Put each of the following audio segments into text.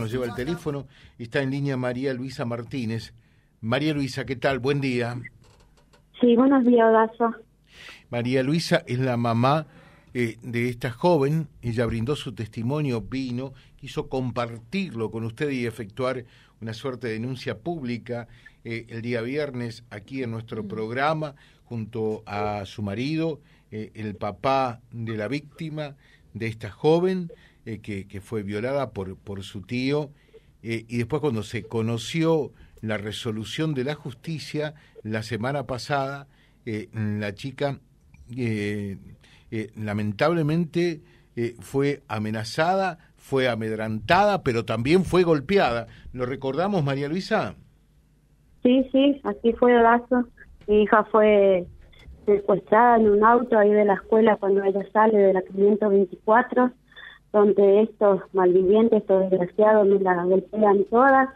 Nos lleva el teléfono y está en línea María Luisa Martínez. María Luisa, ¿qué tal? Buen día. Sí, buenos días, Horacio. María Luisa es la mamá eh, de esta joven. Ella brindó su testimonio, vino, quiso compartirlo con usted y efectuar una suerte de denuncia pública eh, el día viernes aquí en nuestro programa junto a su marido, eh, el papá de la víctima de esta joven. Eh, que, fue violada por, por su tío, eh, y después cuando se conoció la resolución de la justicia, la semana pasada, eh, la chica lamentablemente fue amenazada, fue amedrantada, pero también fue golpeada. ¿Lo recordamos, María Luisa? Sí, sí, así fue Horacio. Mi hija fue secuestrada en un auto ahí de la escuela cuando ella sale de la 524 donde estos malvivientes, estos desgraciados, me la golpean todas,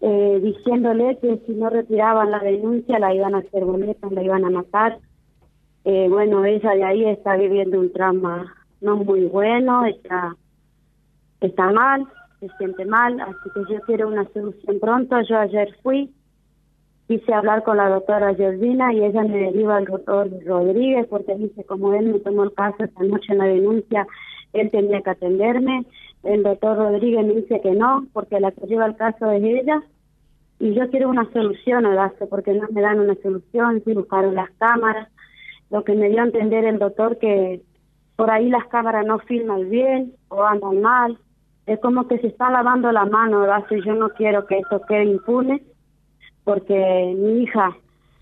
eh, diciéndole que si no retiraban la denuncia la iban a hacer boleta, la iban a matar. Eh, bueno, ella de ahí está viviendo un trauma no muy bueno, está, está mal, se siente mal, así que yo quiero una solución pronto. Yo ayer fui, quise hablar con la doctora Georgina y ella me deriva al doctor Rodríguez porque dice, como él me tomó el caso esta noche en la denuncia, él tenía que atenderme. El doctor Rodríguez me dice que no, porque la que lleva el caso es ella. Y yo quiero una solución, Horacio, porque no me dan una solución, si las cámaras. Lo que me dio a entender el doctor que por ahí las cámaras no filman bien o andan mal. Es como que se está lavando la mano, Horacio, y yo no quiero que esto quede impune, porque mi hija,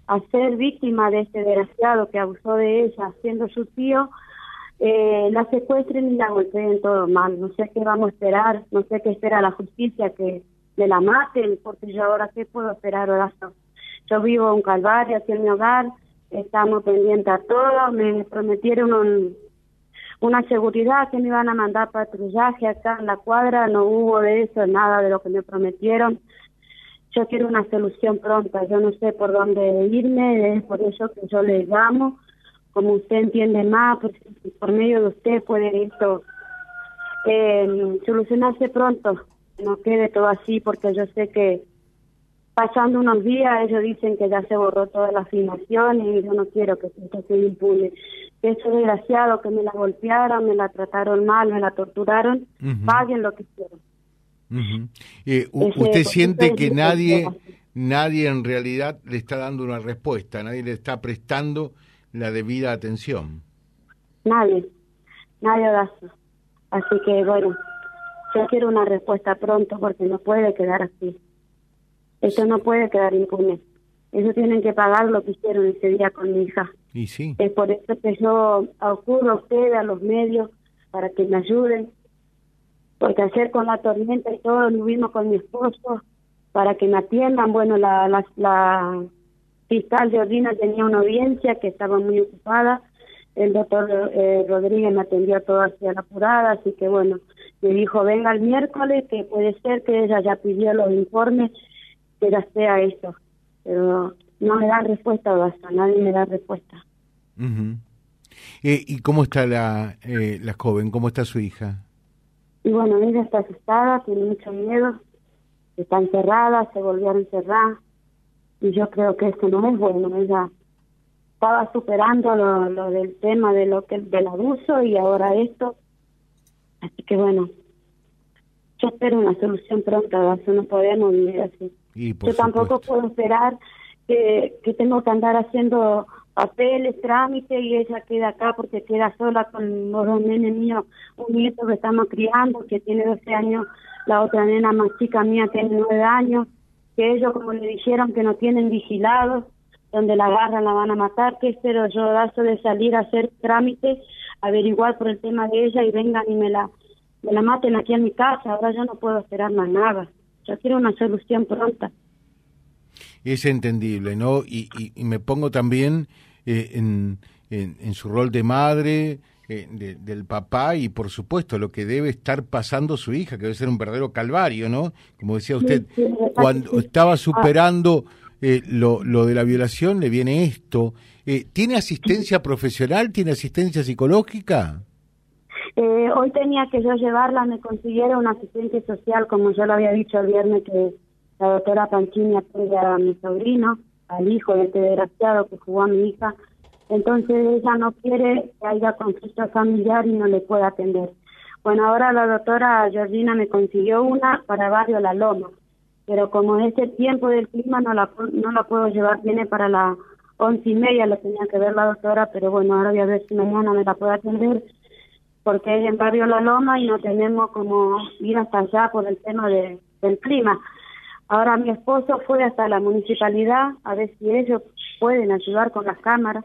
a ser víctima de este desgraciado que abusó de ella, siendo su tío, eh, la secuestren y la golpeen todo mal. No sé qué vamos a esperar, no sé qué espera la justicia, que me la maten, porque yo ahora qué puedo esperar, Horacio. Yo vivo en Calvario, aquí en mi hogar, estamos pendientes a todo, me prometieron una seguridad que me iban a mandar patrullaje acá en la cuadra, no hubo de eso, nada de lo que me prometieron. Yo quiero una solución pronta, yo no sé por dónde irme, es por eso que yo le llamo como usted entiende más, por, por medio de usted puede esto eh, solucionarse pronto, no quede todo así, porque yo sé que pasando unos días ellos dicen que ya se borró toda la filmación y yo no quiero que esto se impune. Que eso desgraciado que me la golpearon, me la trataron mal, me la torturaron, paguen lo que quieran. Eh, ¿Usted siente que nadie, nadie en realidad le está dando una respuesta, nadie le está prestando la debida atención. Nadie, nadie da Así que bueno, yo quiero una respuesta pronto porque no puede quedar así. Esto no puede quedar impune. Ellos tienen que pagar lo que hicieron ese día con mi hija. Y sí. Es por eso que yo ocurro a ustedes, a los medios, para que me ayuden. Porque ayer con la tormenta y todo, nos vimos con mi esposo para que me atiendan. Bueno, la, la, la fiscal de Ordina tenía una audiencia que estaba muy ocupada. El doctor eh, Rodríguez me atendió todo hacia la apurada, así que bueno, me dijo, venga el miércoles, que puede ser que ella ya pidió los informes, que ya sea eso. Pero no me dan respuesta, basta, nadie me da respuesta. Eh, ¿Y cómo está la, eh, la joven? ¿Cómo está su hija? Y bueno, ella está asustada, tiene mucho miedo, está encerrada, se volvió a encerrar y yo creo que eso no es bueno ella estaba superando lo, del tema de lo que del abuso y ahora esto. Así que bueno yo espero una solución pronta eso no podemos vivir así. Yo tampoco puedo esperar que, que tengo que andar haciendo papeles, trámites y ella queda acá porque queda sola con los dos nenes míos, un nieto que estamos criando que tiene 12 años, la otra nena más chica mía tiene 9 años que ellos como le dijeron que no tienen vigilados, donde la agarran la van a matar, que espero yo de salir a hacer trámites, averiguar por el tema de ella y vengan y me la, me la maten aquí en mi casa, ahora yo no puedo esperar más nada, yo quiero una solución pronta. Es entendible, ¿no? Y, y, me pongo también eh, en, en su rol de madre, eh, del papá y por supuesto lo que debe estar pasando su hija, que debe ser un verdadero calvario, ¿no? Como decía usted, cuando estaba ah. superando eh, lo, lo de la violación, le viene esto. Eh, ¿Tiene asistencia profesional? ¿Tiene asistencia psicológica? Eh, hoy tenía que yo llevarla, me consiguieron un asistente social, como yo lo había dicho el viernes, que la doctora Panchini atiende a mi sobrino, al hijo de este desgraciado que jugó a mi hija. Entonces ella no quiere que haya conflicto familiar y no le pueda atender. Bueno, ahora la doctora Georgina me consiguió una para Barrio La Loma, pero como es el tiempo del clima no la, no la puedo llevar, viene para las once y media, lo tenía que ver la doctora, pero bueno, ahora voy a ver si mañana me la puede atender porque es en Barrio La Loma y no tenemos como ir hasta allá por el tema de, del clima. Ahora mi esposo fue hasta la municipalidad a ver si ellos pueden ayudar con las cámaras,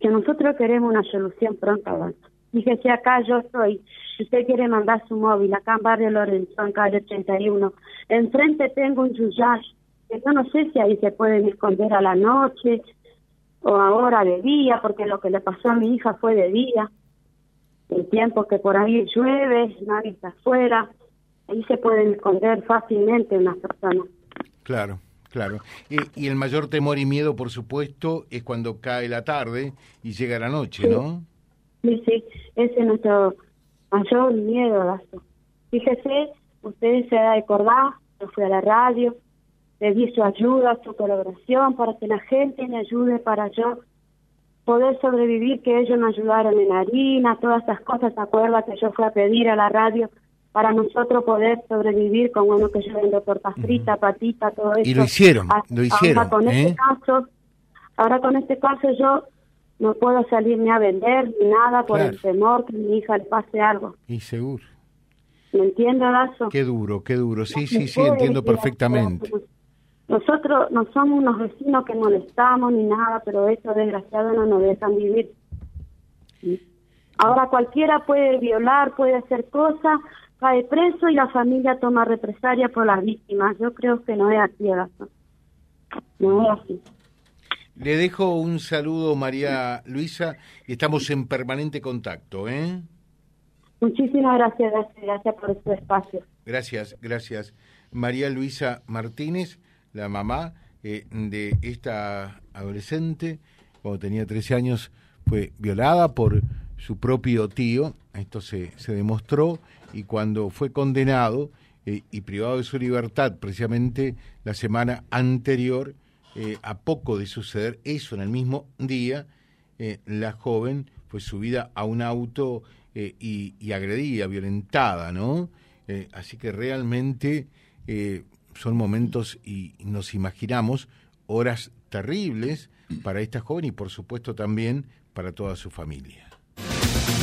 que nosotros queremos una solución pronta. Fíjese acá yo estoy, si usted quiere mandar su móvil, acá en Barrio Lorenzo, en calle 81, enfrente tengo un yuyay, yo no sé si ahí se pueden esconder a la noche o ahora de día, porque lo que le pasó a mi hija fue de día el tiempo que por ahí llueve, nadie está afuera, ahí se pueden esconder fácilmente unas personas. Claro, claro. Y, el mayor temor y miedo, por supuesto, es cuando cae la tarde y llega la noche, ¿no? Sí, sí, ese es nuestro mayor miedo, Lazo. Fíjese, ustedes se acordar, yo fui a la radio, pedí su ayuda, su colaboración para que la gente me ayude para yo poder sobrevivir, que ellos me ayudaron en harina, todas esas cosas, ¿se acuerda que yo fui a pedir a la radio para nosotros poder sobrevivir con bueno que yo vendo torta frita, patita, todo eso. Y lo hicieron, lo hicieron. Ahora con, este ¿eh? caso, ahora con este caso yo no puedo salir ni a vender ni nada por el temor que mi hija le pase algo. Y seguro. ¿Me entiende, Lazo? Qué duro, qué duro. Sí, sí, sí, entiendo perfectamente. Nosotros no somos unos vecinos que molestamos ni nada, pero eso desgraciado no nos dejan vivir. Ahora cualquiera puede violar, puede hacer cosas, cae preso y la familia toma represalia por las víctimas. Yo creo que no es así, No es así. Le dejo un saludo, María Luisa, y estamos en permanente contacto, ¿eh? Muchísimas gracias, gracias, gracias por su espacio. Gracias, gracias. María Luisa Martínez la mamá eh, de esta adolescente, cuando tenía 13 años, fue violada por su propio tío, esto se, se demostró, y cuando fue condenado eh, y privado de su libertad, precisamente la semana anterior, eh, a poco de suceder eso en el mismo día, la joven fue subida a un auto y, y, agredida, violentada, ¿no? así que realmente son momentos y nos imaginamos horas terribles para esta joven y por supuesto también para toda su familia.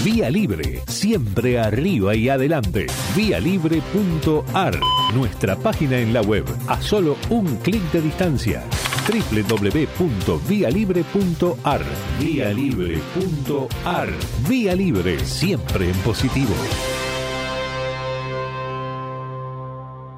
Vía Libre, siempre arriba y adelante. Vialibre.ar, nuestra página en la web, a solo un clic de distancia. www.vialibre.ar, vialibre.ar. Vía Libre, siempre en positivo.